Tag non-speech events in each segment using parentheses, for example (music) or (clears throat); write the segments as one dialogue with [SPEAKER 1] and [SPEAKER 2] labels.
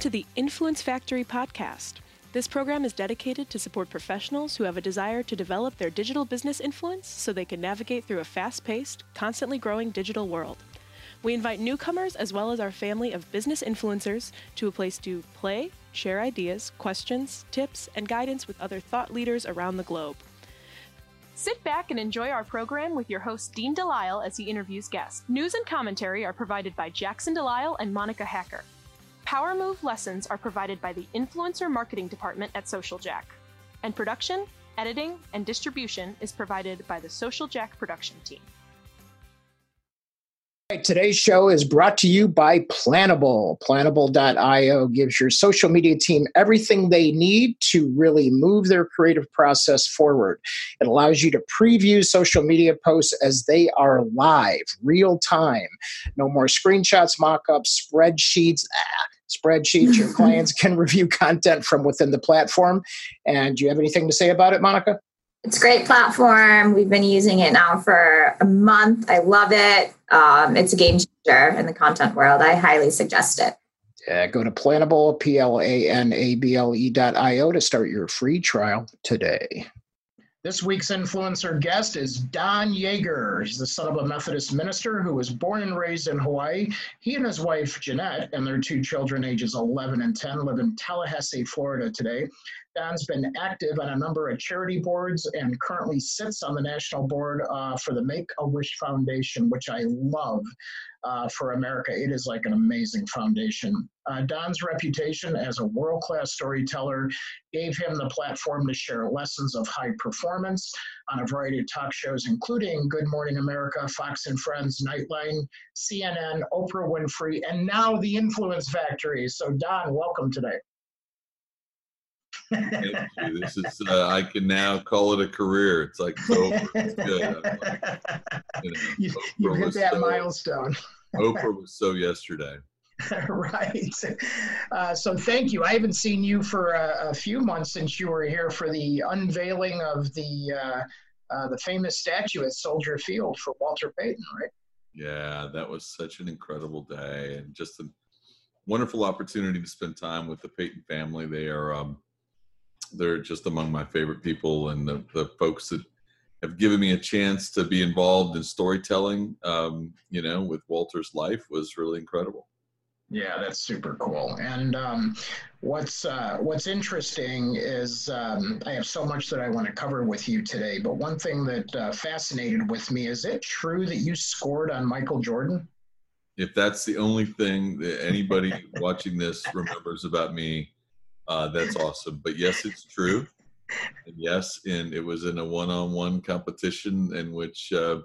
[SPEAKER 1] Welcome to the Influence Factory podcast. This program is dedicated to support professionals who have a desire to develop their digital business influence so they can navigate through a fast paced, constantly growing digital world. We invite newcomers as well as our family of business influencers to a place to play, share ideas, questions, tips, and guidance with other thought leaders around the globe. Sit back and enjoy our program with your host, Dean Delisle, as he interviews guests. News and commentary are provided by Jackson Delisle and Monica Hacker. Power Move lessons are provided by the Influencer Marketing Department at Social Jack. And production, editing, and distribution is provided by the Social Jack production team.
[SPEAKER 2] Today's show is brought to you by Planable. Planable.io gives your social media team everything they need to really move their creative process forward. It allows you to preview social media posts as they are live, real time. No more screenshots, mock ups, spreadsheets. Ah, spreadsheets. Your (laughs) clients can review content from within the platform. And do you have anything to say about it, Monica?
[SPEAKER 3] It's a great platform. We've been using it now for a month. I love it. Um, it's a game changer in the content world. I highly suggest it.
[SPEAKER 2] Yeah, go to Planable, P L A N A B L E dot I O to start your free trial today. This week's influencer guest is Don Yaeger. He's the son of a Methodist minister who was born and raised in Hawaii. He and his wife, Jeanette, and their two children, ages 11 and 10, live in Tallahassee, Florida today. Don's been active on a number of charity boards and currently sits on the national board uh, for the Make a Wish Foundation, which I love uh, for America. It is like an amazing foundation. Uh, Don's reputation as a world class storyteller gave him the platform to share lessons of high performance on a variety of talk shows, including Good Morning America, Fox and Friends, Nightline, CNN, Oprah Winfrey, and now The Influence Factory. So, Don, welcome today.
[SPEAKER 4] This is uh, I can now call it a career. It's like it's over. It's good. Like,
[SPEAKER 2] you, know, (laughs) you, you hit that so, milestone.
[SPEAKER 4] Oprah (laughs) was so yesterday. (laughs)
[SPEAKER 2] right. Uh, so thank you. I haven't seen you for a, a, few months since you were here for the unveiling of the uh, uh, the famous statue at Soldier Field for Walter Payton, right?
[SPEAKER 4] Yeah, that was such an incredible day and just a wonderful opportunity to spend time with the Payton family. They are um, they're just among my favorite people and the, the folks that have given me a chance to be involved in storytelling um, you know with walter's life was really incredible.
[SPEAKER 2] Yeah that's super cool. And um, what's uh, what's interesting is um, i have so much that i want to cover with you today but one thing that uh, fascinated with me is it true that you scored on michael jordan?
[SPEAKER 4] If that's the only thing that anybody (laughs) watching this remembers about me uh, that's awesome. But yes, it's true. And yes, and it was in a one-on-one competition in which uh,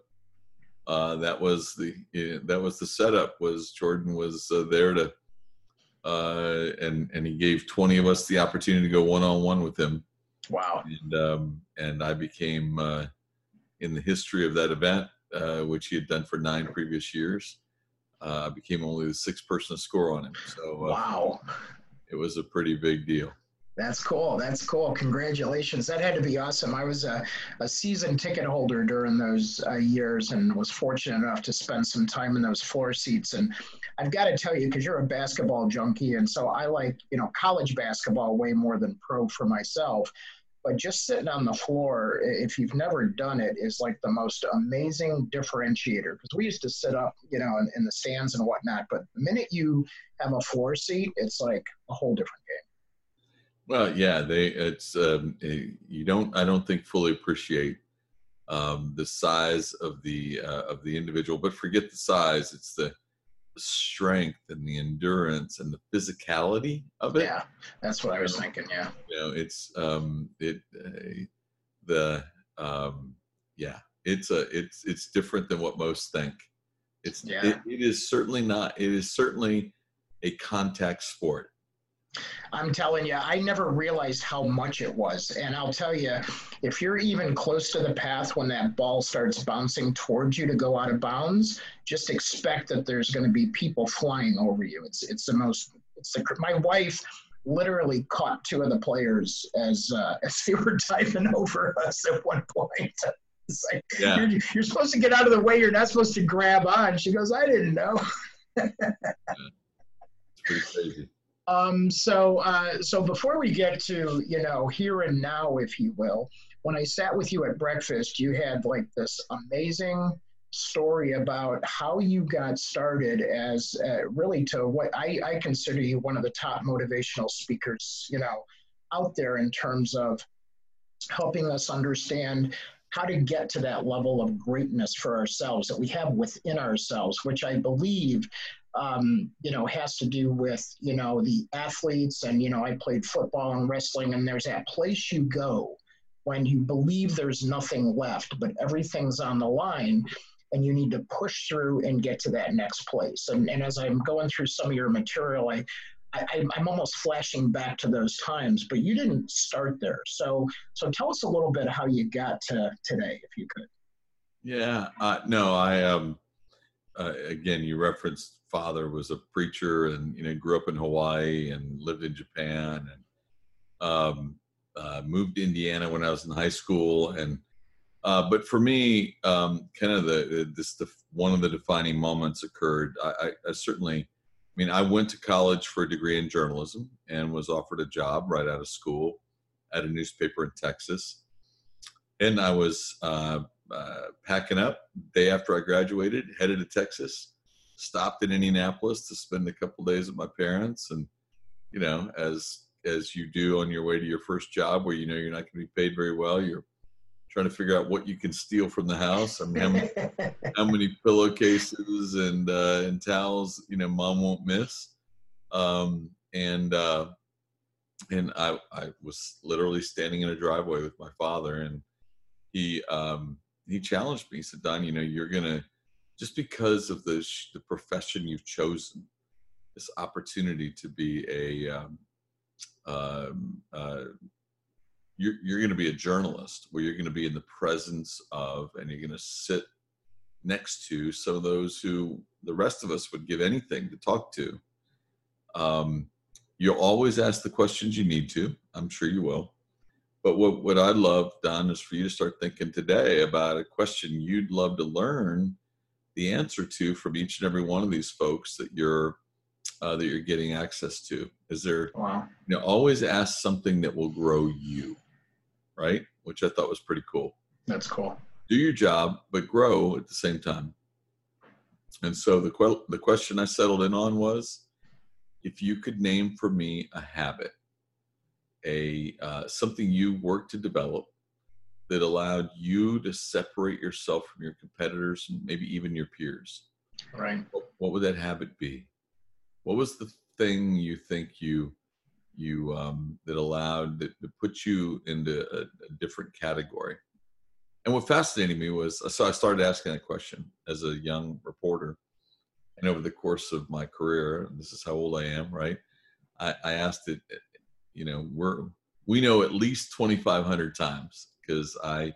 [SPEAKER 4] uh, that was the that was the setup. Was Jordan was uh, there to uh, and and he gave twenty of us the opportunity to go one-on-one with him.
[SPEAKER 2] Wow!
[SPEAKER 4] And um, and I became uh, in the history of that event, uh, which he had done for nine previous years. I became only the sixth person to score on him. So
[SPEAKER 2] wow!
[SPEAKER 4] It was a pretty big deal.
[SPEAKER 2] That's cool. That's cool. Congratulations. That had to be awesome. I was a, a season ticket holder during those uh, years and was fortunate enough to spend some time in those floor seats. And I've got to tell you, because you're a basketball junkie, and so I like, you know, college basketball way more than pro for myself. But just sitting on the floor, if you've never done it, is like the most amazing differentiator. Because we used to sit up, you know, in, in the stands and whatnot. But the minute you have a floor seat, it's like a whole different game.
[SPEAKER 4] Well, yeah, they it's um, eh, you don't I don't think fully appreciate um, the size of the uh, of the individual, but forget the size. It's the strength and the endurance and the physicality of it.
[SPEAKER 2] Yeah, that's what I was thinking. Yeah,
[SPEAKER 4] you know, it's um, it uh, the um, yeah, it's a it's it's different than what most think. It's yeah. it, it is certainly not. It is certainly a contact sport.
[SPEAKER 2] I'm telling you, I never realized how much it was. And I'll tell you, if you're even close to the path when that ball starts bouncing towards you to go out of bounds, just expect that there's going to be people flying over you. It's it's the most. It's the my wife literally caught two of the players as uh, (laughs) as they were diving over us at one point. (laughs) It's like yeah. you're, you're supposed to get out of the way. You're not supposed to grab on. She goes, I didn't know. (laughs)
[SPEAKER 4] It's pretty crazy.
[SPEAKER 2] Um, so, uh, so before we get to you know here and now, if you will, when I sat with you at breakfast, you had like this amazing story about how you got started as uh, really to what I, I consider you one of the top motivational speakers, you know, out there in terms of helping us understand how to get to that level of greatness for ourselves that we have within ourselves, which I believe um, you know, has to do with, you know, the athletes. And, you know, I played football and wrestling, and there's that place you go when you believe there's nothing left, but everything's on the line and you need to push through and get to that next place. And, and as I'm going through some of your material, I, I, am almost flashing back to those times, but you didn't start there. So, so tell us a little bit how you got to today, if you could.
[SPEAKER 4] Yeah, uh, no, I um, uh, again, you referenced father was a preacher, and you know, grew up in Hawaii and lived in Japan, and um, uh, moved to Indiana when I was in high school, and uh, but for me, um, kind of the this the one of the defining moments occurred. I, I, I, certainly, I mean, I went to college for a degree in journalism and was offered a job right out of school at a newspaper in Texas, and I was uh, uh, packing up day after I graduated, headed to Texas. Stopped in Indianapolis to spend a couple days with my parents, and you know, as as you do on your way to your first job where you know you're not going to be paid very well. You're trying to figure out what you can steal from the house. I mean, how many, (laughs) how many pillowcases and uh, and towels you know mom won't miss. Um, and uh, and I I was literally standing in a driveway with my father, and he um, he challenged me. He said, "Don, you know, you're gonna just because of the the profession you've chosen, this opportunity to be a um, um, uh, you're, you're going to be a journalist where you're going to be in the presence of and you're going to sit next to some of those who the rest of us would give anything to talk to um, you'll always ask the questions you need to i'm sure you will but what, what i'd love don is for you to start thinking today about a question you'd love to learn the answer to from each and every one of these folks that you're uh, that you're getting access to? Is there, wow. you know, always ask something that will grow you, right? Which I thought was pretty cool.
[SPEAKER 2] That's cool.
[SPEAKER 4] Do your job, but grow at the same time. And so the que- the question I settled in on was, if you could name for me a habit, a uh, something you worked to develop that allowed you to separate yourself from your competitors and maybe even your peers.
[SPEAKER 2] Right.
[SPEAKER 4] What, what would that habit be? what was the thing you think you you um, that allowed that, that put you into a, a, different category? And what fascinated me was so I started asking that question as a young reporter, and over the course of my career, this is how old I am, right? I, I asked it. You know, we're we know at least 2,500 times because I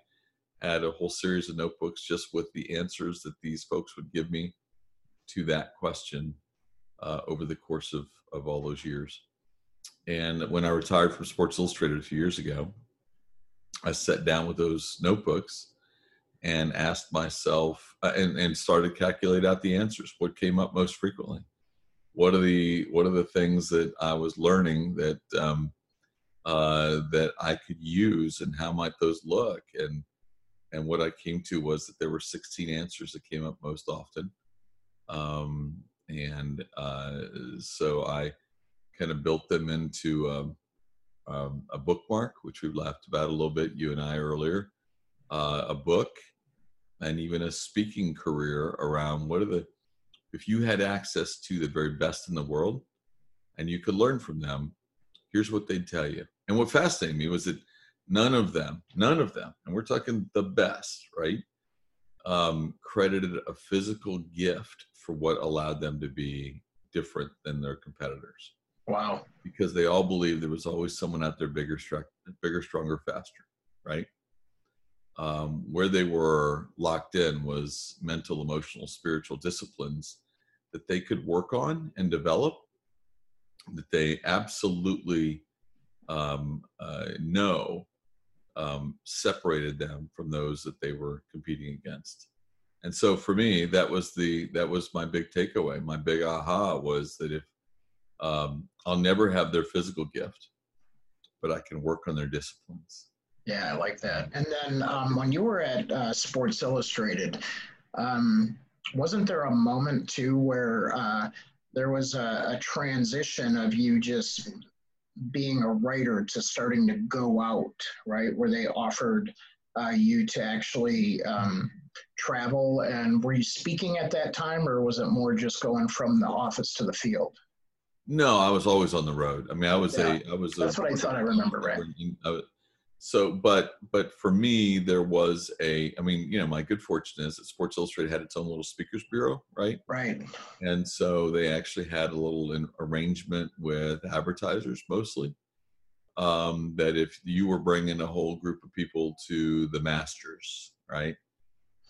[SPEAKER 4] had a whole series of notebooks just with the answers that these folks would give me to that question uh, over the course of, of all those years. And when I retired from Sports Illustrated a few years ago, I sat down with those notebooks and asked myself uh, and, and started calculate out the answers. What came up most frequently? What are the what are the things that I was learning that um, uh, that I could use, and how might those look? And and what I came to was that there were 16 answers that came up most often. Um, and uh, so I kind of built them into um, um, a bookmark, which we've laughed about a little bit, you and I earlier, uh, a book, and even a speaking career around what are the if you had access to the very best in the world and you could learn from them, here's what they'd tell you. And what fascinated me was that none of them, none of them, and we're talking the best, right? Um, credited a physical gift for what allowed them to be different than their competitors.
[SPEAKER 2] Wow.
[SPEAKER 4] Because they all believed there was always someone out there bigger, bigger, stronger, faster, right? Um, where they were locked in was mental, emotional, spiritual disciplines that they could work on and develop, that they absolutely um, uh, know um, separated them from those that they were competing against and so for me that was the that was my big takeaway my big aha was that if um, I'll never have their physical gift, but I can work on their disciplines.
[SPEAKER 2] Yeah, I like that. And then um, when you were at uh, Sports Illustrated, um, wasn't there a moment too where uh, there was a, a transition of you just being a writer to starting to go out, right? Where they offered uh, you to actually um, travel, and were you speaking at that time, or was it more just going from the office to the field?
[SPEAKER 4] No, I was always on the road. I mean, I was yeah, a, I was.
[SPEAKER 2] That's
[SPEAKER 4] a,
[SPEAKER 2] what I thought I remember, right?
[SPEAKER 4] So, but but for me, there was a. I mean, you know, my good fortune is that Sports Illustrated had its own little speakers bureau, right?
[SPEAKER 2] Right.
[SPEAKER 4] And so they actually had a little arrangement with advertisers, mostly. Um, that if you were bringing a whole group of people to the Masters, right?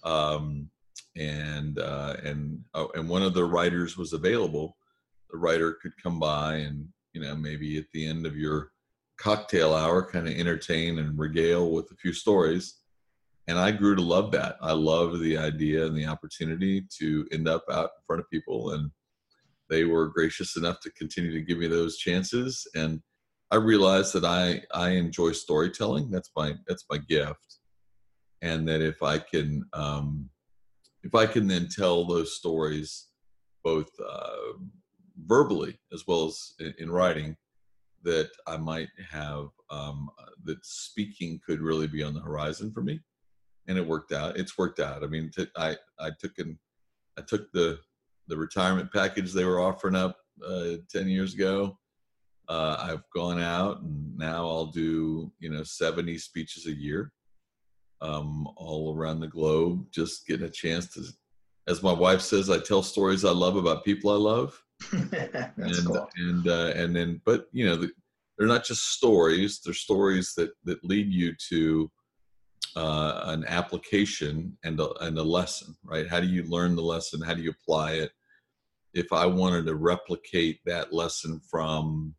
[SPEAKER 4] Um, and uh, and oh, and one of the writers was available the writer could come by and you know maybe at the end of your cocktail hour kind of entertain and regale with a few stories. And i grew to love that. I love the idea and the opportunity to end up out in front of people and they were gracious enough to continue to give me those chances. And i realized that i i enjoy storytelling. That's my that's my gift. And that if i can um if i can then tell those stories both uh, verbally as well as in, in writing that I might have um, that speaking could really be on the horizon for me, and it worked out. It's worked out. I mean, t- I I took an I took the the retirement package they were offering up uh, ten years ago. Uh, I've gone out and now I'll do you know seventy speeches a year, um, all around the globe. Just getting a chance to, as my wife says, I tell stories I love about people I love (laughs) and
[SPEAKER 2] cool.
[SPEAKER 4] and uh, and then but you know the, they're not just stories they're stories that that lead you to uh, an application and a, and a lesson right? How do you learn the lesson? How do you apply it? If i wanted to replicate that lesson from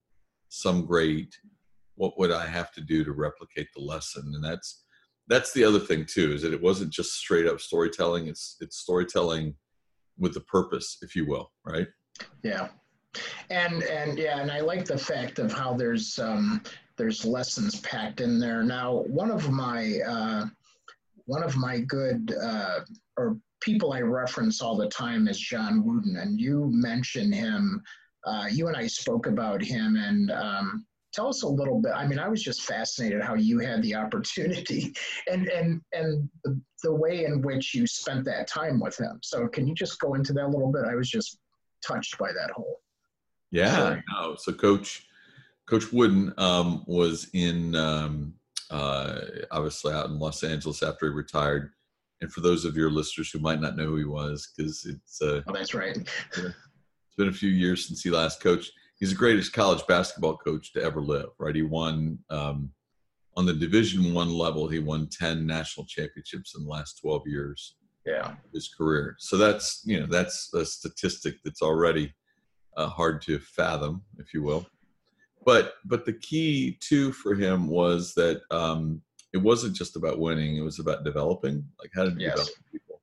[SPEAKER 4] some great what would i have to do to replicate the lesson? And that's that's the other thing too is that it wasn't just straight up storytelling it's it's storytelling with a purpose if you will right
[SPEAKER 2] yeah. And and yeah, and I like the fact of how there's um, there's lessons packed in there. Now, one of my uh, one of my good uh, or people I reference all the time is John Wooden, and you mentioned him. Uh, you and I spoke about him, and um, tell us a little bit. I mean, I was just fascinated how you had the opportunity, (laughs) and and and the, the way in which you spent that time with him. So, can you just go into that a little bit? I was just touched by that whole.
[SPEAKER 4] Yeah, no. So Coach Coach Wooden um, was in um, uh, obviously out in Los Angeles after he retired. And for those of your listeners who might not know who he was, because it's uh,
[SPEAKER 2] oh, that's right. (laughs)
[SPEAKER 4] it's been a few years since he last coached. He's the greatest college basketball coach to ever live. Right? He won um, on the Division One level. He won ten national championships in the last twelve years
[SPEAKER 2] yeah.
[SPEAKER 4] his career. So that's you know that's a statistic that's already uh, hard to fathom if you will. But but the key too for him was that um, it wasn't just about winning it was about developing. Like how to yes. develop people?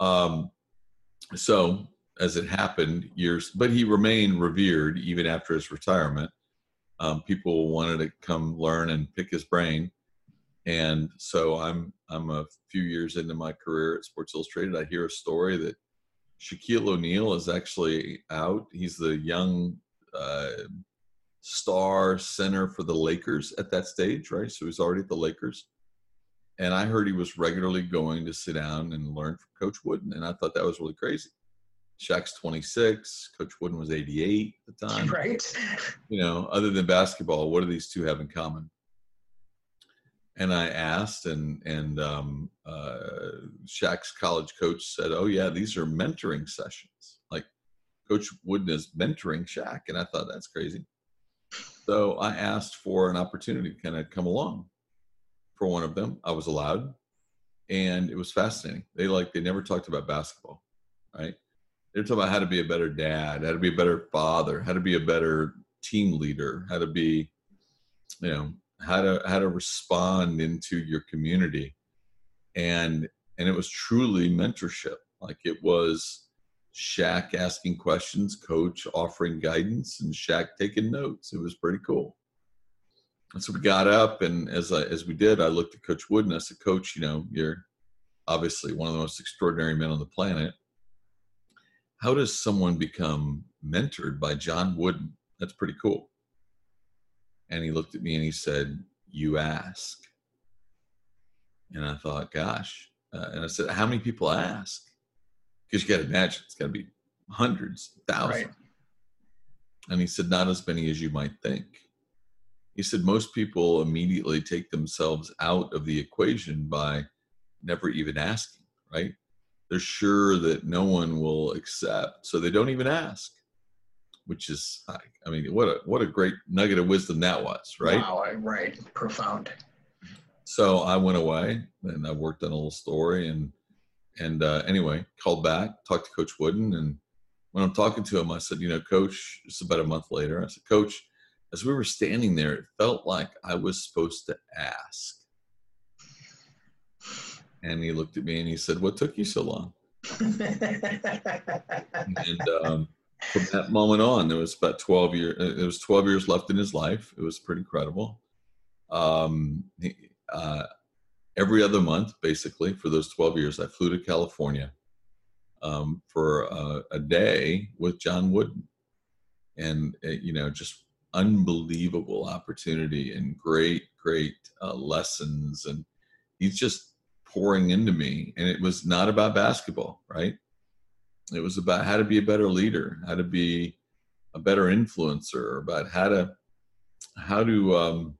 [SPEAKER 4] Um, so as it happened years but he remained revered even after his retirement. Um, people wanted to come learn and pick his brain and so I'm I'm a few years into my career at Sports Illustrated. I hear a story that Shaquille O'Neal is actually out. He's the young uh, star center for the Lakers at that stage, right? So he's already at the Lakers. And I heard he was regularly going to sit down and learn from Coach Wooden, and I thought that was really crazy. Shaq's 26, Coach Wooden was 88 at the time. (laughs)
[SPEAKER 2] Right.
[SPEAKER 4] You know, other than basketball, what do these two have in common? And I asked, and and um, uh, Shaq's college coach said, "Oh yeah, these are mentoring sessions. Like Coach Wooden is mentoring Shaq," and I thought that's crazy. So I asked for an opportunity to kind of come along for one of them. I was allowed, and it was fascinating. They like they never talked about basketball, right? They were talking about how to be a better dad, how to be a better father, how to be a better team leader, how to be, you know, how to how to respond into your community and and it was truly mentorship like it was Shaq asking questions, coach offering guidance, and Shaq taking notes. It was pretty cool. And so we got up, and as I, as we did, I looked at Coach Wooden I said, "Coach, you know, you're obviously one of the most extraordinary men on the planet. How does someone become mentored by John Wooden? That's pretty cool." And he looked at me and he said, "You ask." And I thought, "Gosh," uh, and I said, "How many people ask?" Because you got to imagine it's got to be hundreds, thousands. Right. And he said, "Not as many as you might think." he said most people immediately take themselves out of the equation by never even asking right they're sure that no one will accept so they don't even ask which is i mean what a what a great nugget of wisdom that was right
[SPEAKER 2] wow right profound
[SPEAKER 4] so i went away and i worked on a little story and and uh, anyway called back talked to coach wooden and when i'm talking to him i said you know coach it's about a month later i said coach as we were standing there, it felt like I was supposed to ask. And he looked at me and he said, What took you so long? (laughs) and um, from that moment on, there was about 12 years, uh, there was 12 years left in his life. It was pretty incredible. Um, uh, every other month, basically, for those 12 years, I flew to California um, for uh, a day with John Wooden. And, uh, you know, just unbelievable opportunity and great, great uh, lessons. And he's just pouring into me. And it was not about basketball, right? It was about how to be a better leader, how to be a better influencer, about how to how to um,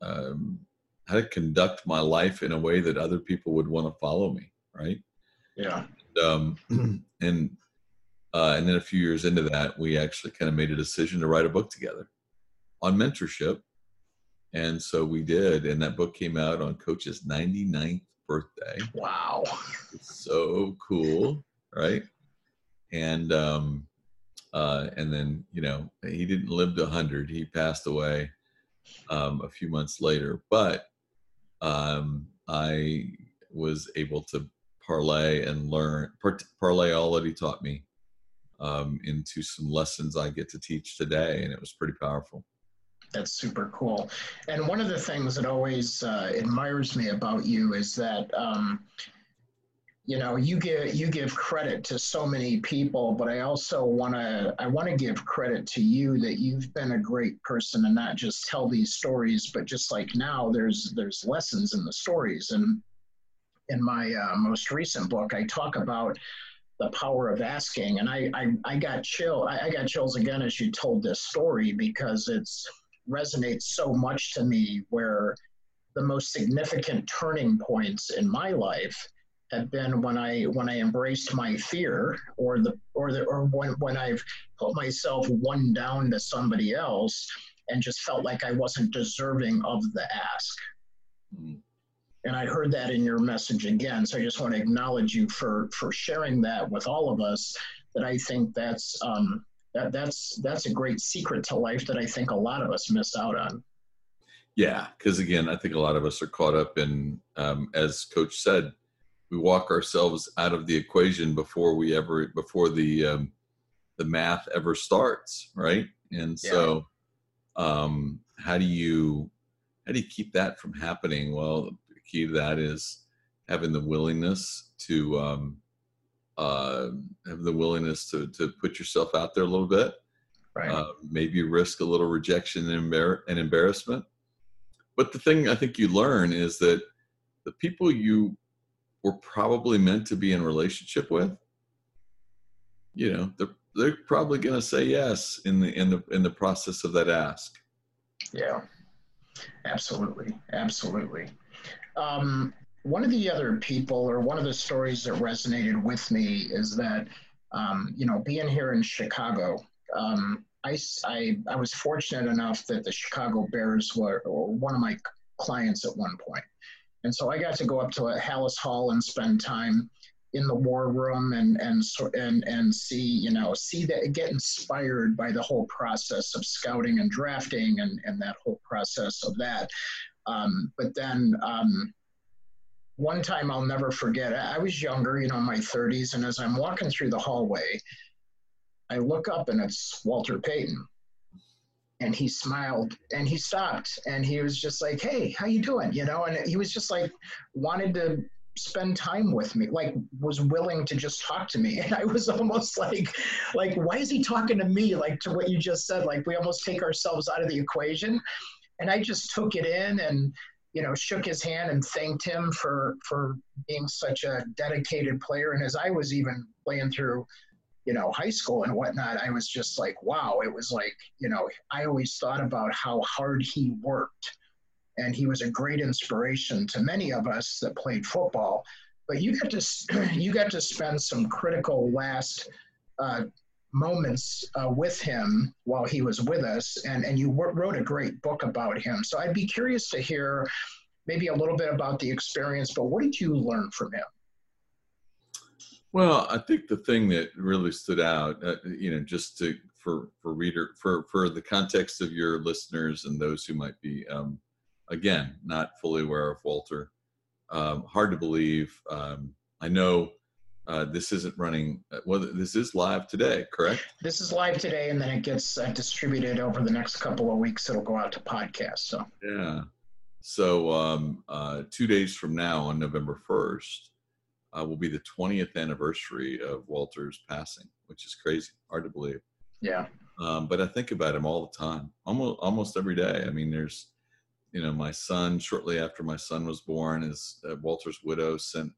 [SPEAKER 4] um, how to conduct my life in a way that other people would want to follow me, right?
[SPEAKER 2] Yeah.
[SPEAKER 4] And, um, (clears throat) and uh, and then a few years into that, we actually kind of made a decision to write a book together on mentorship. And so we did. And that book came out on Coach's 99th birthday.
[SPEAKER 2] Wow.
[SPEAKER 4] so cool. Right. And, um, uh, and then, you know, he didn't live to 100. He passed away um, a few months later. But um, I was able to parlay and learn, parlay all that he taught me um, into some lessons I get to teach today, and it was pretty powerful.
[SPEAKER 2] That's super cool. And one of the things that always uh, admires me about you is that um, you know you give you give credit to so many people but i also want to i want to give credit to you that you've been a great person and not just tell these stories but just like now there's there's lessons in the stories and in my uh, most recent book i talk about the power of asking. And I, I, I got chill. I, I got chills again as you told this story because it's resonates so much to me. Where the most significant turning points in my life have been when I when I embraced my fear, or the or the or when when I've put myself one down to somebody else and just felt like I wasn't deserving of the ask. Mm and I heard that in your message again. So I just want to acknowledge you for for sharing that with all of us. That I think that's um, that that's that's a great secret to life that I think a lot of us miss out on.
[SPEAKER 4] Yeah, because again, I think a lot of us are caught up in, um, as Coach said, we walk ourselves out of the equation before we ever before the um, the math ever starts, right? And so, yeah. um, how do you how do you keep that from happening? Well, the key to that is having the willingness to um, uh, have the willingness to to put yourself out there a little bit.
[SPEAKER 2] Right. Uh,
[SPEAKER 4] maybe risk a little rejection and, embar- and embarrassment. But the thing I think you learn is that the people you were probably meant to be in relationship with, you know, they're they're probably going to say yes in the in the in the process of that ask.
[SPEAKER 2] Yeah, absolutely, absolutely. Um, one of the other people, or one of the stories that resonated with me, is that um, you know, being here in Chicago, um, I, I, I was fortunate enough that the Chicago Bears were, were one of my clients at one point. And so I got to go up to a Halas Hall and spend time in the war room and and and and see you know see that get inspired by the whole process of scouting and drafting and and that whole process of that um, but then um, one time I'll never forget. I was younger, you know, in my 30s, and as I'm walking through the hallway, I look up and it's Walter Payton. And he smiled and he stopped and he was just like, Hey, how you doing? You know, and he was just like wanted to spend time with me, like was willing to just talk to me. (laughs) And I was almost like, like, why is he talking to me? Like to what you just said, like we almost take ourselves out of the equation. And I just took it in and you know, shook his hand and thanked him for for being such a dedicated player. And as I was even playing through, you know, high school and whatnot, I was just like, wow, it was like, you know, I always thought about how hard he worked. And he was a great inspiration to many of us that played football. But you got to (clears throat) you got to spend some critical last uh, moments uh, with him while he was with us, and, and you wrote a great book about him. So I'd be curious to hear maybe a little bit about the experience, but what did you learn from him?
[SPEAKER 4] Well, I think the thing that really stood out, uh, you know, just to for for reader for for the context of your listeners and those who might be, um, again, not fully aware of Walter, um, hard to believe. Um, I know uh, this isn't running. Uh, well, this is live today, correct?
[SPEAKER 2] This is live today, and then it gets uh, distributed over the next couple of weeks. It'll go out to podcast. So
[SPEAKER 4] yeah. So um, uh, two days from now, on November first, uh, will be the 20th anniversary of Walter's passing, which is crazy, hard to believe.
[SPEAKER 2] Yeah.
[SPEAKER 4] Um, but I think about him all the time, almost almost every day. I mean, there's, you know, my son. Shortly after my son was born, is uh, Walter's widow sent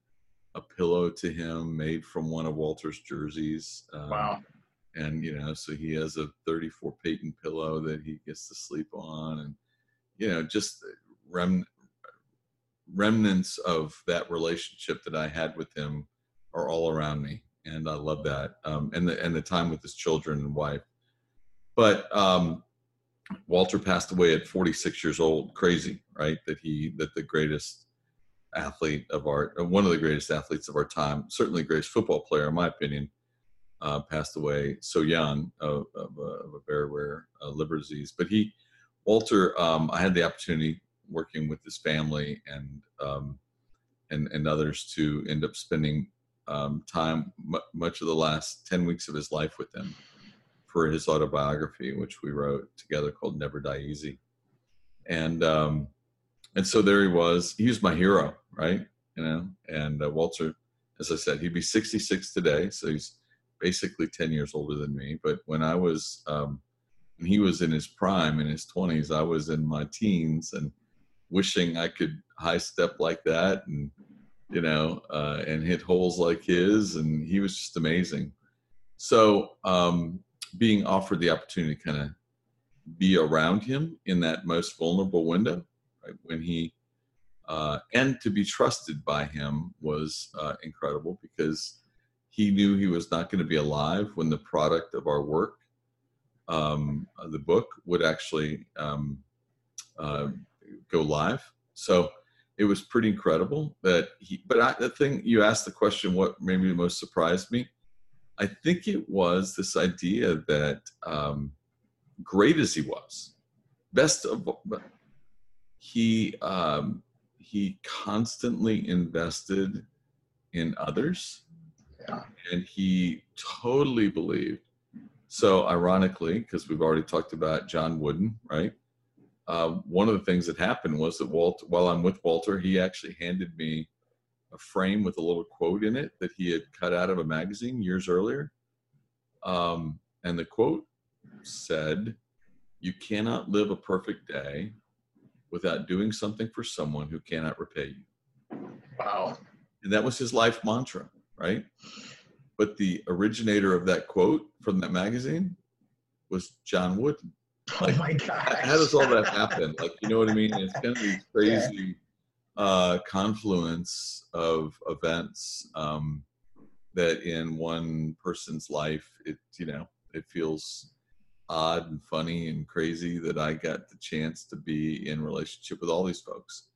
[SPEAKER 4] a pillow to him made from one of Walter's jerseys.
[SPEAKER 2] Um, wow.
[SPEAKER 4] And, you know, so he has a 34 Payton pillow that he gets to sleep on. And, you know, just rem- remnants of that relationship that I had with him are all around me. And I love that. Um, and, the, and the time with his children and wife. But um, Walter passed away at 46 years old. Crazy, right? That he, that the greatest athlete of our uh, one of the greatest athletes of our time, certainly greatest football player in my opinion, uh, passed away so young of, of, a, of a, very rare uh, liver disease. But he, Walter, um, I had the opportunity working with his family and um, and and others to end up spending um, time m- much of the last ten weeks of his life with him for his autobiography, which we wrote together called "Never Die Easy," and um, and so there he was. He was my hero right? You know, and uh, Walter, as I said, he'd be 66 today, so he's basically 10 years older than me. But when I was, um, he was in his prime, in his 20s, I was in my teens and wishing I could high step like that and, you know, uh, and hit holes like his. And he was just amazing. So, um, being offered the opportunity to kind of be around him in that most vulnerable window, right, when he uh, and to be trusted by him was uh, incredible because he knew he was not going to be alive when the product of our work, um, uh, the book, would actually um, uh, go live. So it was pretty incredible that he. But I, the thing you asked the question, what maybe most surprised me, I think it was this idea that um, great as he was, best of he um, he constantly invested in others
[SPEAKER 2] yeah.
[SPEAKER 4] and he totally believed so ironically because we've already talked about john wooden right uh, one of the things that happened was that Walt, while i'm with walter he actually handed me a frame with a little quote in it that he had cut out of a magazine years earlier um, and the quote said you cannot live a perfect day without doing something for someone who cannot repay you.
[SPEAKER 2] Wow.
[SPEAKER 4] And that was his life mantra, right? But the originator of that quote from that magazine was John Wooden.
[SPEAKER 2] Like, oh my God.
[SPEAKER 4] How does all that happen? Like, you know what I mean? It's kind of these crazy yeah. uh, confluence of events um, that in one person's life, it, you know, it feels odd and funny and crazy that I got the chance to be in relationship with all these folks.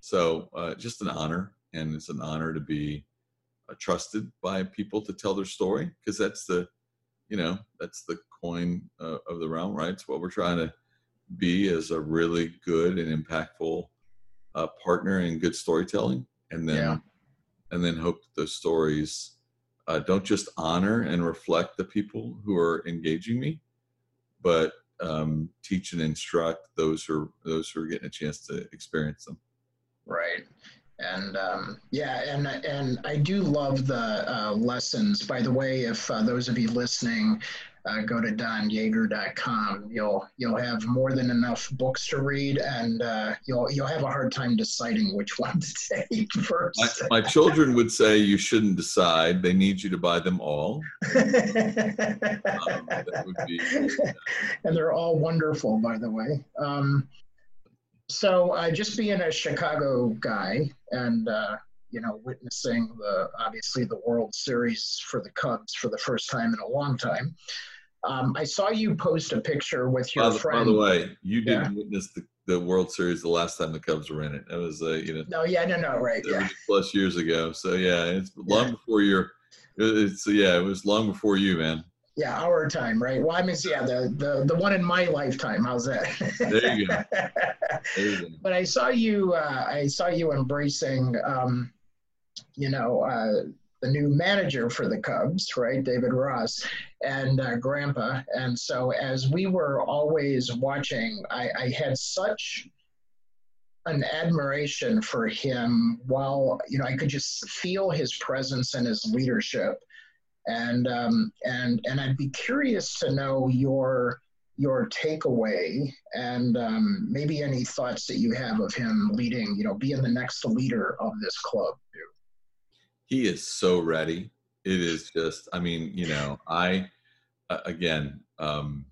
[SPEAKER 4] So uh, just an honor, and it's an honor to be uh, trusted by people to tell their story because that's the, you know, that's the coin uh, of the realm, right? It's what we're trying to be as a really good and impactful uh, partner in good storytelling. and then
[SPEAKER 2] Yeah.
[SPEAKER 4] and then hope that those stories uh, don't just honor and reflect the people who are engaging me, but um, teach and instruct those who are those who are getting a chance to experience them.
[SPEAKER 2] Right. And um, yeah, and and I do love the uh, lessons. By the way, if uh, those of you listening uh, go to donyaeger.com, you'll you'll have more than enough books to read, and uh, you'll you'll have a hard time deciding which (laughs) one to take first.
[SPEAKER 4] My, my children would say you shouldn't decide; they need you to buy them all. (laughs) Um, that would be
[SPEAKER 2] and they're all wonderful, by the way. Um, so, uh, just being a Chicago guy and uh, you know witnessing the obviously the World Series for the Cubs for the first time in a long time, um, I saw you post a picture with your
[SPEAKER 4] By the,
[SPEAKER 2] friend.
[SPEAKER 4] by the way, you
[SPEAKER 2] Yeah.
[SPEAKER 4] didn't witness the, the World Series the last time the Cubs were in it. That was, uh, you know,
[SPEAKER 2] no, yeah, no, no, right, yeah,
[SPEAKER 4] plus years ago. So yeah, it's long
[SPEAKER 2] Yeah.
[SPEAKER 4] before your. It's yeah, it was long before you, man.
[SPEAKER 2] Yeah, our time, right? Well, I mean, yeah, the the the one in my lifetime. How's that?
[SPEAKER 4] There you go. (laughs) There you go.
[SPEAKER 2] but I saw you. Uh, I saw you embracing, um, you know, uh, the new manager for the Cubs, right, David Ross, and uh, Grandpa. And so, as we were always watching, I, I had such an admiration for him. While you know, I could just feel his presence and his leadership. And um, and and I'd be curious to know your your takeaway and um, maybe any thoughts that you have of him leading, you know, being the next leader of this club.
[SPEAKER 4] He is so ready. It is just. I mean, you know, I again. Um,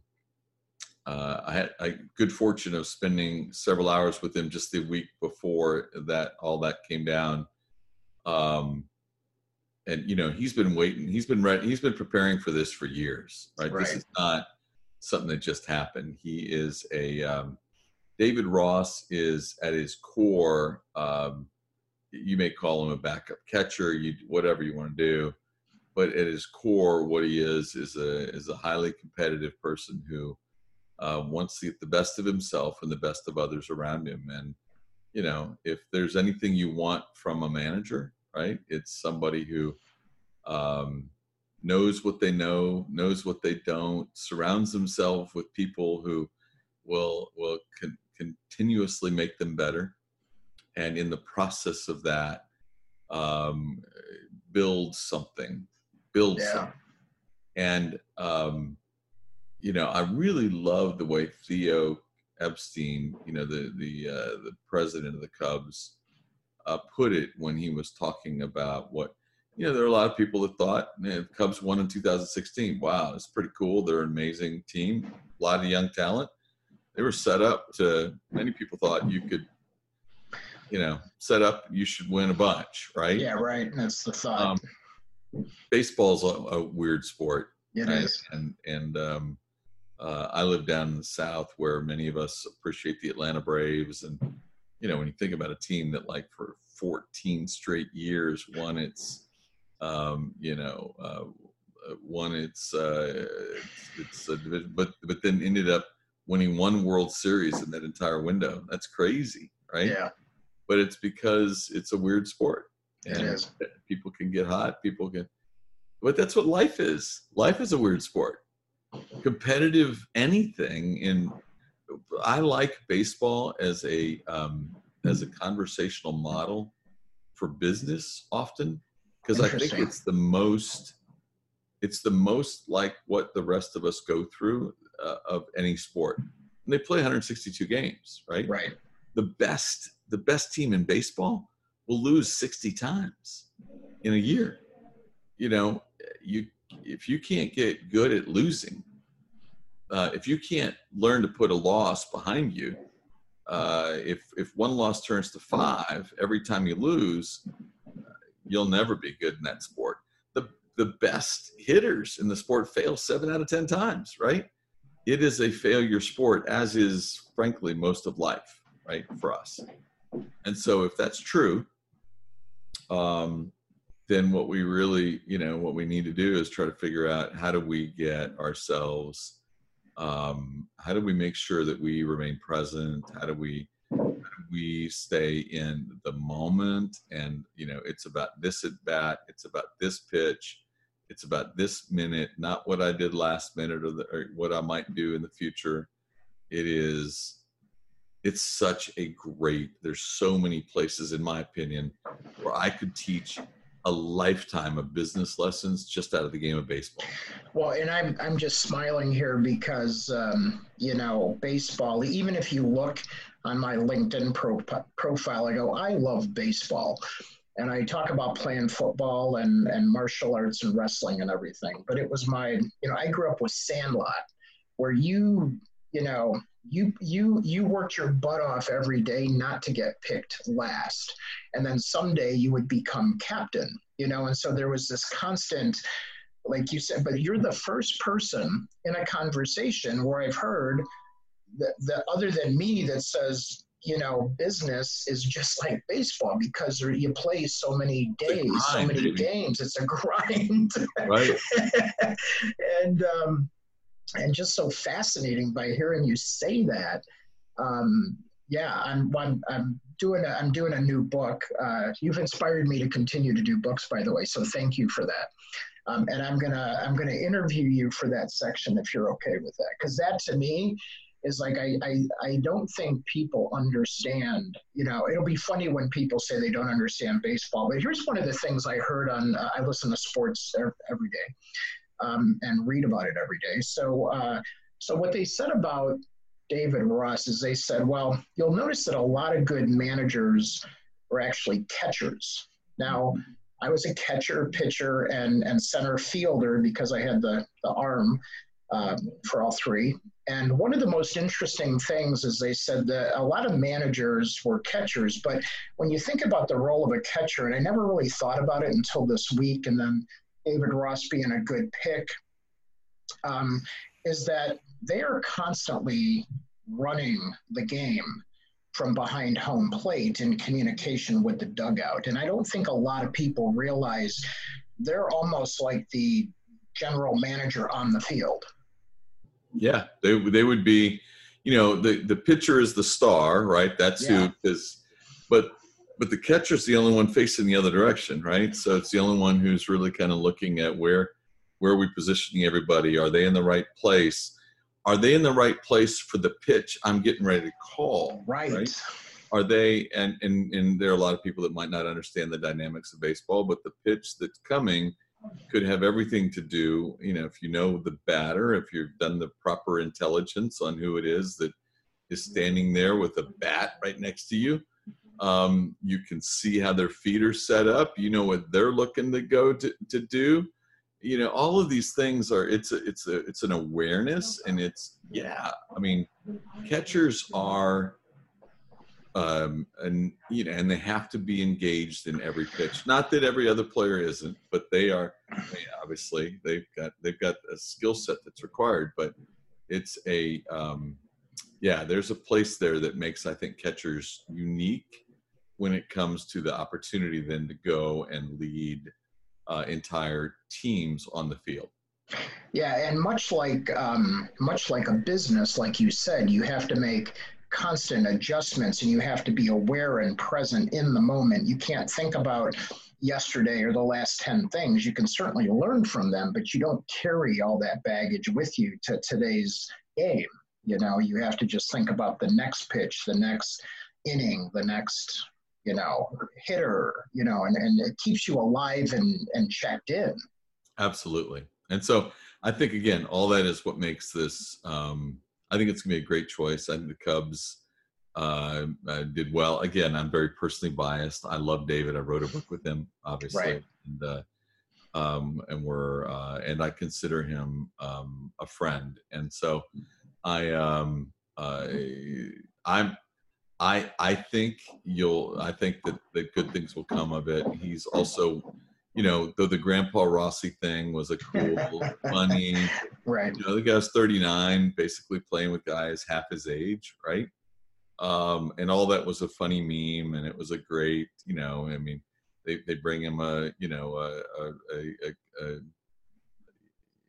[SPEAKER 4] uh, I had a good fortune of spending several hours with him just the week before that all that came down. Um, and you know, he's been waiting. He's been ready. He's been preparing for this for years, right? This is not something that just happened. He is a um, David Ross is at his core. Um, you may call him a backup catcher, you whatever you want to do, but at his core, what he is is a is a highly competitive person who uh, wants to get the best of himself and the best of others around him. And you know, if there's anything you want from a manager, right, it's somebody who um, knows what they know, knows what they don't, surrounds themselves with people who will will con- continuously make them better, and in the process of that, um, build something, build
[SPEAKER 2] Yeah.
[SPEAKER 4] something. And um, you know, I really love the way Theo Epstein, you know, the the uh, the president of the Cubs, uh, put it when he was talking about what you know. There are a lot of people that thought man, the Cubs won in 2016. Wow, it's pretty cool. They're an amazing team, a lot of young talent. They were set up to. Many people thought you could, you know, set up. You should win a bunch, right?
[SPEAKER 2] Yeah, right. That's the thought.
[SPEAKER 4] Um, baseball's a, a weird sport
[SPEAKER 2] it
[SPEAKER 4] right?
[SPEAKER 2] is.
[SPEAKER 4] And and um, uh, I live down in the South, where many of us appreciate the Atlanta Braves, and you know when you think about a team that like for 14 straight years won its, um, you know, uh, won its uh, its a division, but but then ended up winning one World Series in that entire window. That's crazy, right?
[SPEAKER 2] Yeah,
[SPEAKER 4] But it's because it's a weird sport.
[SPEAKER 2] it
[SPEAKER 4] And
[SPEAKER 2] is.
[SPEAKER 4] people can get hot people can but that's what life is life is a weird sport competitive anything in i like baseball as a um, as a conversational model for business often because i think it's the most it's the most like what the rest of us go through uh, of any sport. And they play 162 games right?
[SPEAKER 2] Right.
[SPEAKER 4] the best the best team in baseball will lose 60 times in a year. You know you if you can't get good at losing uh, if you can't learn to put a loss behind you uh, if if one loss turns to five every time you lose you'll never be good in that sport. The the best hitters in the sport fail seven out of ten times right? It is a failure sport as is frankly most of life right for us. And so if that's true um, then what we really you know what we need to do is try to figure out how do we get ourselves um, how do we make sure that we remain present? How do we how do we stay in the moment? And you know it's about this at bat it's about this pitch it's about this minute not what i did last minute or, the, or what i might do in the future. It is it's such a great there's so many places in my opinion where i could teach a lifetime of business lessons just out of the game of baseball.
[SPEAKER 2] Well, and I'm I'm just smiling here because um, you know baseball. Even if you look on my LinkedIn pro- profile, I go, I love baseball, and I talk about playing football and and martial arts and wrestling and everything. But it was my you know I grew up with Sandlot, where you you know you you you worked your butt off every day not to get picked last. And then someday you would become captain you know? And so there was this constant like you said but you're the first person in a conversation where i've heard that, that other than me that says you know business is just like baseball because you play so many days grind, so many baby. games. It's a (laughs) grind.
[SPEAKER 4] Right. (laughs)
[SPEAKER 2] And um and just so fascinating by hearing you say that. Um, yeah, I'm, I'm, I'm doing a, I'm doing a new book. Uh, you've inspired me to continue to do books, by the way. So thank you for that. Um, and I'm gonna I'm gonna interview you for that section if you're okay with that, because that to me is like I, I I don't think people understand. You know, it'll be funny when people say they don't understand baseball. But here's one of the things I heard on uh, I listen to sports every day um, and read about it every day. So, uh, so what they said about David Ross is they said, well, you'll notice that a lot of good managers are actually catchers. Now, I was a catcher, pitcher, and and center fielder because I had the the arm um, for all three. And one of the most interesting things is they said that a lot of managers were catchers, but when you think about the role of a catcher, and I never really thought about it until this week, and then David Ross being a good pick, um, is that they are constantly running the game from behind home plate in communication with the dugout. And I don't think a lot of people realize they're almost like the general manager on the field.
[SPEAKER 4] Yeah, they, they would be, you know, the, the pitcher is the star, right? That's yeah. who is, but but the catcher's the only one facing the other direction, right? So it's the only one who's really kind of looking at where where are we positioning everybody? Are they in the right place? Are they in the right place for the pitch I'm getting ready to call?
[SPEAKER 2] Right. right?
[SPEAKER 4] Are they and, and and there are a lot of people that might not understand the dynamics of baseball, but the pitch that's coming could have everything to do, you know, if you know the batter, if you've done the proper intelligence on who it is that is standing there with a bat right next to you um, you can see how their feet are set up. You know what they're looking to go to, to do. You know, all of these things are it's a, it's a it's an awareness and it's yeah. I mean, catchers are um, and you know, and they have to be engaged in every pitch. Not that every other player isn't, but they are. They obviously, they've got they've got a skill set that's required, but it's a um, yeah. There's a place there that makes I think catchers unique when it comes to the opportunity then to go and lead uh, entire teams on the field.
[SPEAKER 2] Yeah, and much like um, much like a business, like you said, you have to make constant adjustments, and you have to be aware and present in the moment. You can't think about yesterday or the last 10 things. You can certainly learn from them, but you don't carry all that baggage with you to today's game. You know, you have to just think about the next pitch, the next inning, the next you know, hitter, you know, and, and it keeps you alive and, and checked in.
[SPEAKER 4] Absolutely. And so I think, again, all that is what makes this, um, I think it's going to be a great choice. I think the Cubs uh, uh, did well. Again, I'm very personally biased. I love David. I wrote a book with him, obviously. Right. And, uh, um, and we're, uh, and I consider him um, a friend. And so I, um, uh, I'm, I I think you'll I think that that good things will come of it. He's also, you know, though the Grandpa Rossy thing was a cool, (laughs) funny,
[SPEAKER 2] right?
[SPEAKER 4] You know, the guy's 39, basically playing with guys half his age, right? Um, and all that was a funny meme, and it was a great, you know, I mean, they they bring him a, you know, a a, a, a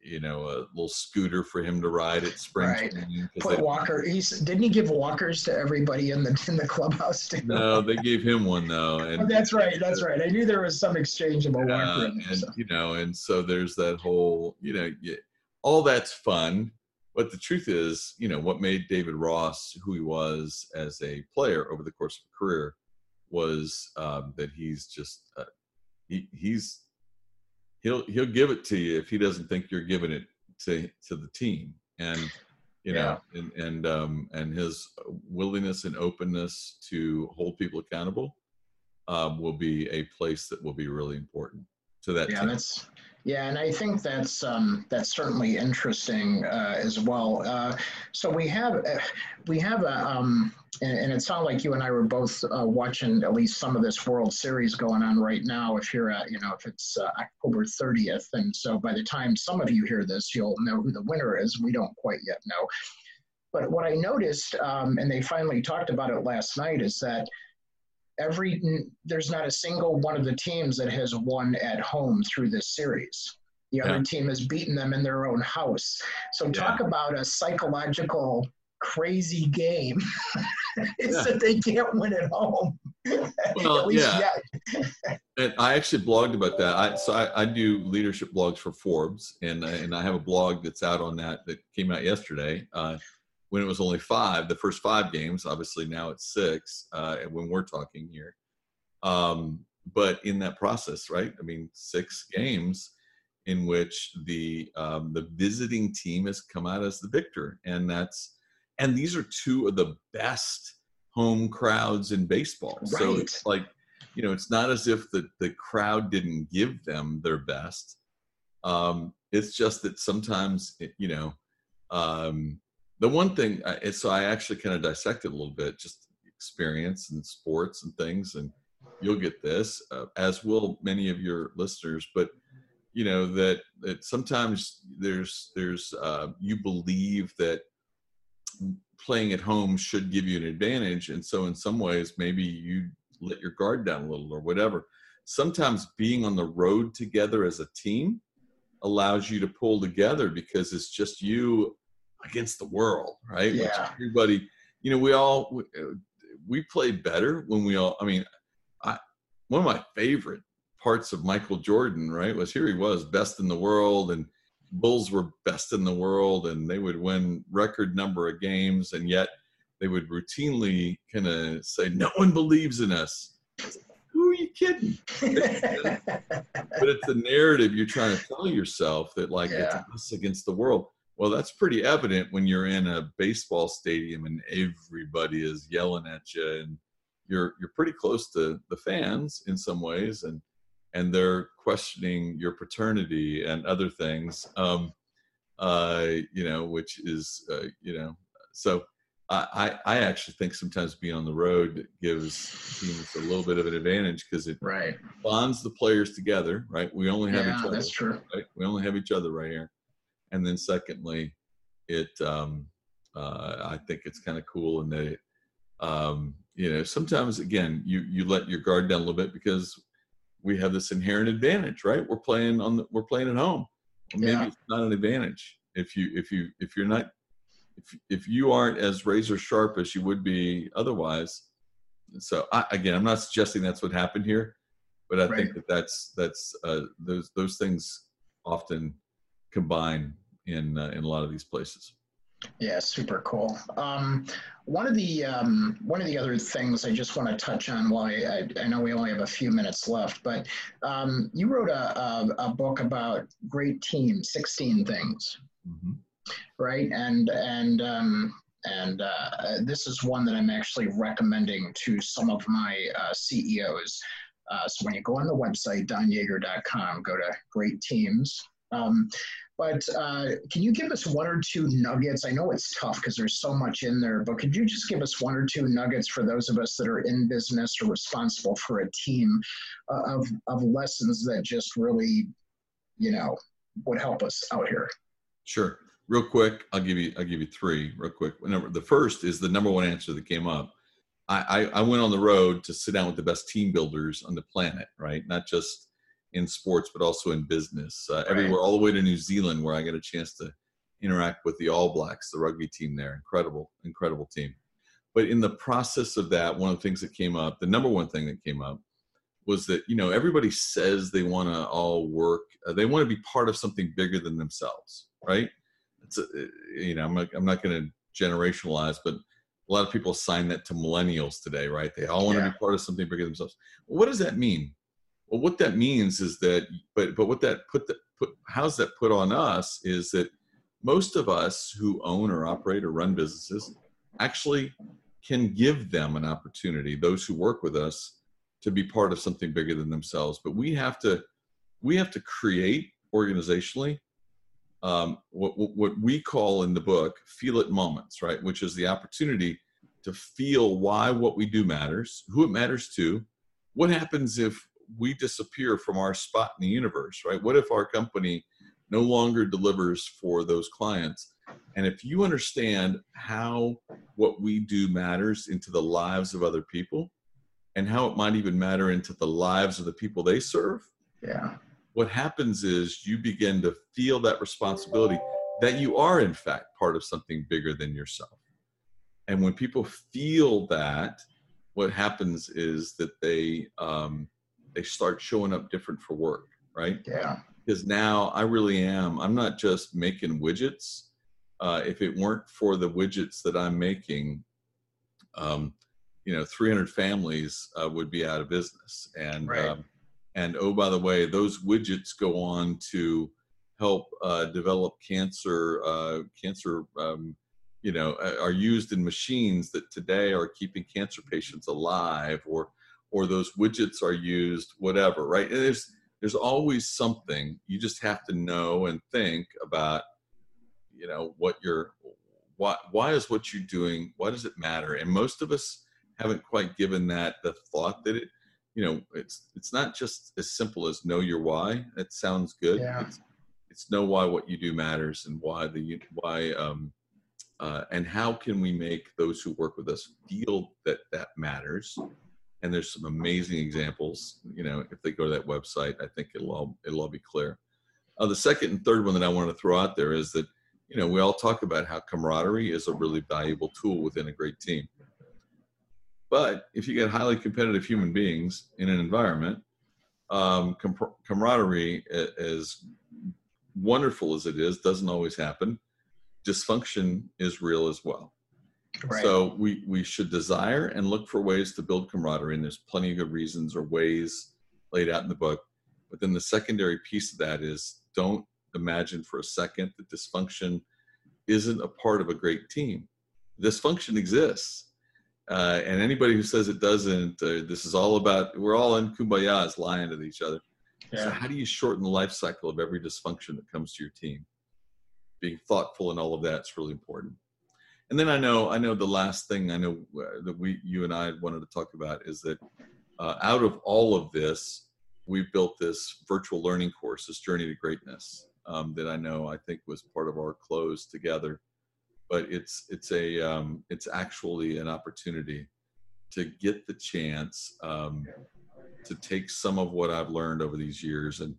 [SPEAKER 4] you know a little scooter for him to ride at spring
[SPEAKER 2] Right.
[SPEAKER 4] training.
[SPEAKER 2] Put Walker. He's didn't he give walkers to everybody in the in the clubhouse? Too?
[SPEAKER 4] no, they gave him one though, and
[SPEAKER 2] Oh, that's right. That's right. I knew there was some exchange of a
[SPEAKER 4] Yeah,
[SPEAKER 2] walker. there,
[SPEAKER 4] and
[SPEAKER 2] so.
[SPEAKER 4] you know, and so there's that whole, you know, y- all that's fun. But the truth is, you know, what made David Ross who he was as a player over the course of a career was um, that he's just uh, he, he's he'll he'll give it to you if he doesn't think you're giving it to to the team, and you know, and and um, and his willingness and openness to hold people accountable um, will be a place that will be really important to that
[SPEAKER 2] Yeah,
[SPEAKER 4] team.
[SPEAKER 2] that's yeah, and I think that's um, that's certainly interesting uh, as well. Uh, so we have uh, we have a um, and, it sounded like you and I were both uh, watching at least some of this World Series going on right now. If you're at you know if it's uh, October 30th, and so by the time some of you hear this, you'll know who the winner is. We don't quite yet know. But what I noticed, um, and they finally talked about it last night, is that every there's not a single one of the teams that has won at home through this series. The other
[SPEAKER 4] Yeah.
[SPEAKER 2] team has beaten them in their own house. So talk about a psychological crazy game. (laughs) it's
[SPEAKER 4] Yeah.
[SPEAKER 2] that they can't win at home. (laughs)
[SPEAKER 4] Well,
[SPEAKER 2] at least
[SPEAKER 4] yeah.
[SPEAKER 2] yet. (laughs)
[SPEAKER 4] And I actually blogged about that. I, so I, I do leadership blogs for Forbes, and I- and I have a blog that's out on that that came out yesterday. Uh, when it was only five, the first five games. Obviously now it's six. Uh, when we're talking here, um, but in that process, right? I mean, six games in which the um, the visiting team has come out as the victor, and that's and these are two of the best home crowds in baseball. So it's like you know, it's not as if the the crowd didn't give them their best. Um, it's just that sometimes, it- you know, um, the one thing. I- So I actually kind of dissected a little bit, just experience and sports and things, and you'll get this, uh, as will many of your listeners. But you know that that sometimes there's there's uh, you believe that playing at home should give you an advantage, and so in some ways maybe you let your guard down a little or whatever. Sometimes being on the road together as a team allows you to pull together because it's just you against the world, right? Which
[SPEAKER 2] Yeah.
[SPEAKER 4] everybody, you know, we all we, uh, we play better when we all. I mean, I one of my favorite parts of Michael Jordan, right, was here he was best in the world and Bulls were best in the world and they would win record number of games and yet they would routinely kind of say no one believes in us. I was like, Who are you kidding? (laughs) But it's the narrative you're trying to tell yourself that like
[SPEAKER 2] Yeah.
[SPEAKER 4] it's us against the world. Well, that's pretty evident when you're in a baseball stadium and everybody is yelling at you and you're you're pretty close to the fans in some ways and and they're questioning your paternity and other things um uh you know which is uh, you know so I, I actually think sometimes being on the road gives teams a little bit of an advantage because it
[SPEAKER 2] right.
[SPEAKER 4] bonds the players together, right? We only have
[SPEAKER 2] Yeah,
[SPEAKER 4] each other,
[SPEAKER 2] that's true.
[SPEAKER 4] right? We only have each other right here. And then secondly, it um uh I think it's kind of cool and that it um you know, sometimes again you you let your guard down a little bit because we have this inherent advantage, right? We're playing on the we're playing at home. Maybe
[SPEAKER 2] Yeah.
[SPEAKER 4] it's not an advantage if you if you if you're not if if you aren't as razor sharp as you would be otherwise. So I, again, I'm not suggesting that's what happened here, but I
[SPEAKER 2] Right.
[SPEAKER 4] think that that's that's uh, those those things often combine in uh, in a lot of these places.
[SPEAKER 2] Yeah, super cool. Um, one of the um, one of the other things I just want to touch on, while I, I, I know we only have a few minutes left, but um, you wrote a, a, a book about great teams, sixteen things, right? And and um, and uh, this is one that I'm actually recommending to some of my uh, CEOs. Uh, so when you go on the website donyaeger.com, go to Great Teams. Um, but uh, can you give us one or two nuggets? I know it's tough because there's so much in there, but could you just give us one or two nuggets for those of us that are in business or responsible for a team uh, of, of lessons that just really, you know, would help us out here?
[SPEAKER 4] Sure. Real quick, I'll give you I'll give you three real quick. Number the first is the number one answer that came up. I, I, I went on the road to sit down with the best team builders on the planet, right? Not just in sports, but also in business. Uh, everywhere, all the way to New Zealand, where I get a chance to interact with the All Blacks, the rugby team there. Incredible, incredible team. But in the process of that, one of the things that came up, the number one thing that came up, was that you know everybody says they want to all work, uh, they want to be part of something bigger than themselves, right? It's a, uh, you know I'm not, I'm not going to generationalize, but a lot of people assign that to millennials today, right? They all want to be part of something bigger than themselves. Well, what does that mean? Well, what that means is that, but but what that put the put how's that put on us is that most of us who own or operate or run businesses actually can give them an opportunity. Those who work with us to be part of something bigger than themselves. But we have to we have to create organizationally um, what, what we call in the book feel it moments, right? Which is the opportunity to feel why what we do matters, who it matters to. What happens if we disappear from our spot in the universe, right? What if our company no longer delivers for those clients? And if you understand how what we do matters into the lives of other people and how it might even matter into the lives of the people they serve,
[SPEAKER 2] yeah.
[SPEAKER 4] What happens is you begin to feel that responsibility that you are in fact part of something bigger than yourself. And when people feel that, what happens is that they um, they start showing up different for work, right?
[SPEAKER 2] Yeah.
[SPEAKER 4] Because now I really am. I'm not just making widgets. Uh, if it weren't for the widgets that I'm making, um, you know, 300 families uh, would be out of business. And right. um, and oh by the way, those widgets go on to help uh, develop cancer uh, cancer um, you know are used in machines that today are keeping cancer patients alive or or those widgets are used whatever right? And there's there's always something. You just have to know and think about you know what you're why why is what you're doing why does it matter? And most of us haven't quite given that the thought that it you know it's it's not just as simple as know your why. It sounds good.
[SPEAKER 2] Yeah.
[SPEAKER 4] it's, it's know why what you do matters and why the why um uh, and how can we make those who work with us feel that that matters and there's some amazing examples you know if they go to that website i think it'll all it'll all be clear. Uh, the second and third one that i want to throw out there is that you know we all talk about how camaraderie is a really valuable tool within a great team. But if you get highly competitive human beings in an environment um, com- camaraderie as wonderful as it is doesn't always happen. Dysfunction is real as well Right. So we we should desire and look for ways to build camaraderie, and there's plenty of good reasons or ways laid out in the book. But then the secondary piece of that is don't imagine for a second that dysfunction isn't a part of a great team. Dysfunction exists, uh, and anybody who says it doesn't, uh, this is all about we're all in kumbaya is lying to each other. Yeah. So how do you shorten the life cycle of every dysfunction that comes to your team? Being thoughtful and all of that's really important and then I know I know the last thing I know uh, that we you and I wanted to talk about is that uh, out of all of this, we built this virtual learning course, this journey to greatness um, that I know I think was part of our close together. But it's it's a um, it's actually an opportunity to get the chance um, to take some of what I've learned over these years and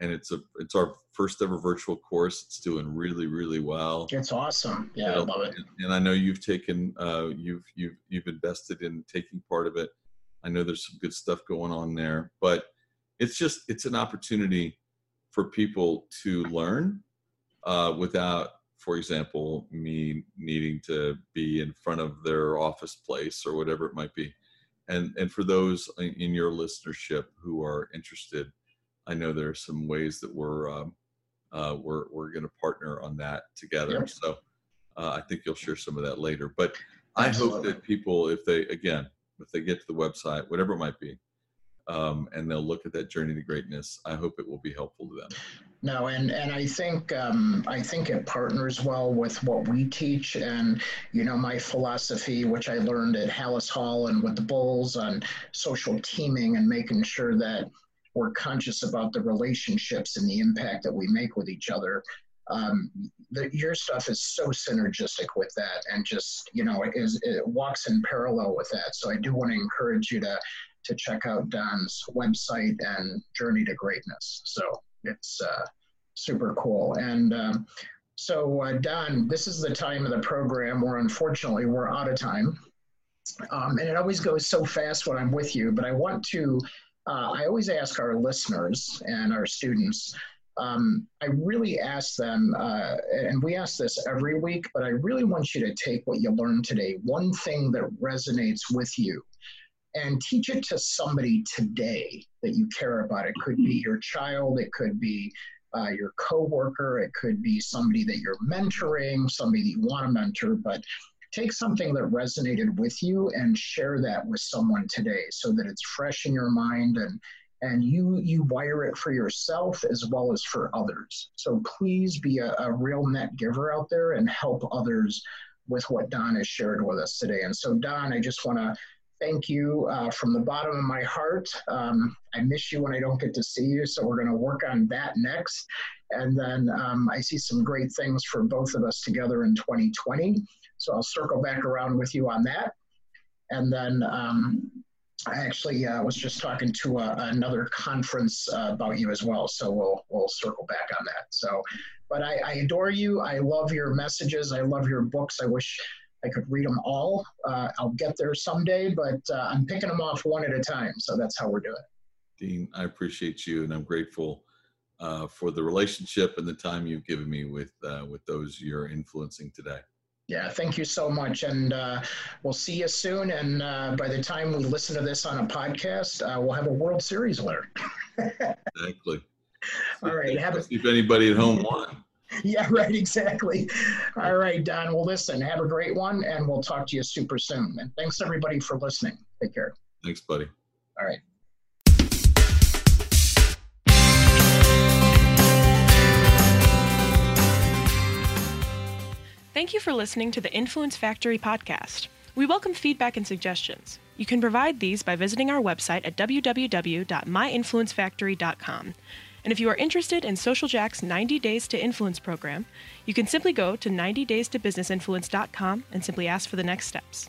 [SPEAKER 4] and it's a it's our first ever virtual course. It's doing really really well.
[SPEAKER 2] It's awesome. Yeah, I love it.
[SPEAKER 4] And I know you've taken uh, you've you've you've invested in taking part of it. I know there's some good stuff going on there, but it's just it's an opportunity for people to learn uh, without, for example, me needing to be in front of their office place or whatever it might be. And and for those in your listenership who are interested I know there are some ways that we're um, uh, we're we're going to partner on that together. Yep. So uh, I think you'll share some of that later. But I hope that people, if they again, if they get to the website, whatever it might be, um, and they'll look at that journey to greatness, I hope it will be helpful to them.
[SPEAKER 2] No, and and I think um, I think it partners well with what we teach, and you know my philosophy, which I learned at Halas Hall and with the Bulls on social teaming and making sure that we're conscious about the relationships and the impact that we make with each other. Um, the, your stuff is so synergistic with that and just you know it, is, it walks in parallel with that so i do want to encourage you to to check out Don's website and Journey to Greatness. So it's uh, super cool. And um, so, uh, Don, this is the time of the program where unfortunately we're out of time. Um, and it always goes so fast when I'm with you, but I want to, uh, I always ask our listeners and our students, um, I really ask them, uh, and we ask this every week, but I really want you to take what you learned today, one thing that resonates with you, and teach it to somebody today that you care about. It could be your child, it could be uh, your coworker, it could be somebody that you're mentoring, somebody that you want to mentor, but take something that resonated with you and share that with someone today so that it's fresh in your mind and and you you wire it for yourself as well as for others so please be a, a real net giver out there and help others with what don has shared with us today and so don i just want to thank you uh, from the bottom of my heart. Um, I miss you when I don't get to see you, so we're going to work on that next. And then um, I see some great things for both of us together in 2020. So I'll circle back around with you on that. And then um, I actually uh, was just talking to uh, another conference uh, about you as well. So we'll, we'll circle back on that. So, but I, I adore you. I love your messages. I love your books. I wish I could read them all. Uh, I'll get there someday, but uh, I'm picking them off one at a time. So that's how we're doing.
[SPEAKER 4] Dean, I appreciate you, and I'm grateful for the relationship and the time you've given me with with those you're influencing today.
[SPEAKER 2] Yeah, thank you so much, and uh, we'll see you soon. And uh, by the time we listen to this on a podcast, we'll have a World Series winner. (laughs)
[SPEAKER 4] exactly.
[SPEAKER 2] All right. Have
[SPEAKER 4] a- if anybody at home won. (laughs)
[SPEAKER 2] yeah, right, exactly. All right, Don. Well, listen, have a great one, and we'll talk to you super soon. And thanks, everybody, for listening. Take care.
[SPEAKER 4] Thanks, buddy.
[SPEAKER 2] All right.
[SPEAKER 1] Thank you for listening to the Influence Factory podcast. We welcome feedback and suggestions. You can provide these by visiting our website at www.myinfluencefactory.com. And if you are interested in Social Jack's 90 Days to Influence program, you can simply go to 90daystobusinessinfluence.com and simply ask for the next steps.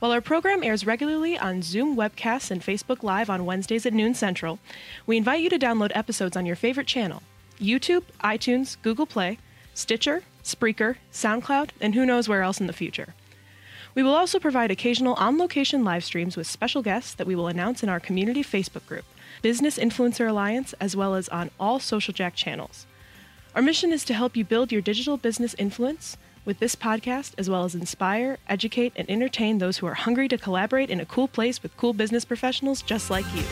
[SPEAKER 1] While our program airs regularly on Zoom webcasts and Facebook Live on Wednesdays at noon Central, we invite you to download episodes on your favorite channel YouTube, iTunes, Google Play, Stitcher, Spreaker, SoundCloud, and who knows where else in the future. We will also provide occasional on location live streams with special guests that we will announce in our community Facebook group. Business Influencer Alliance, as well as on all Social Jack channels. Our mission is to help you build your digital business influence with this podcast, as well as inspire, educate, and entertain those who are hungry to collaborate in a cool place with cool business professionals just like you.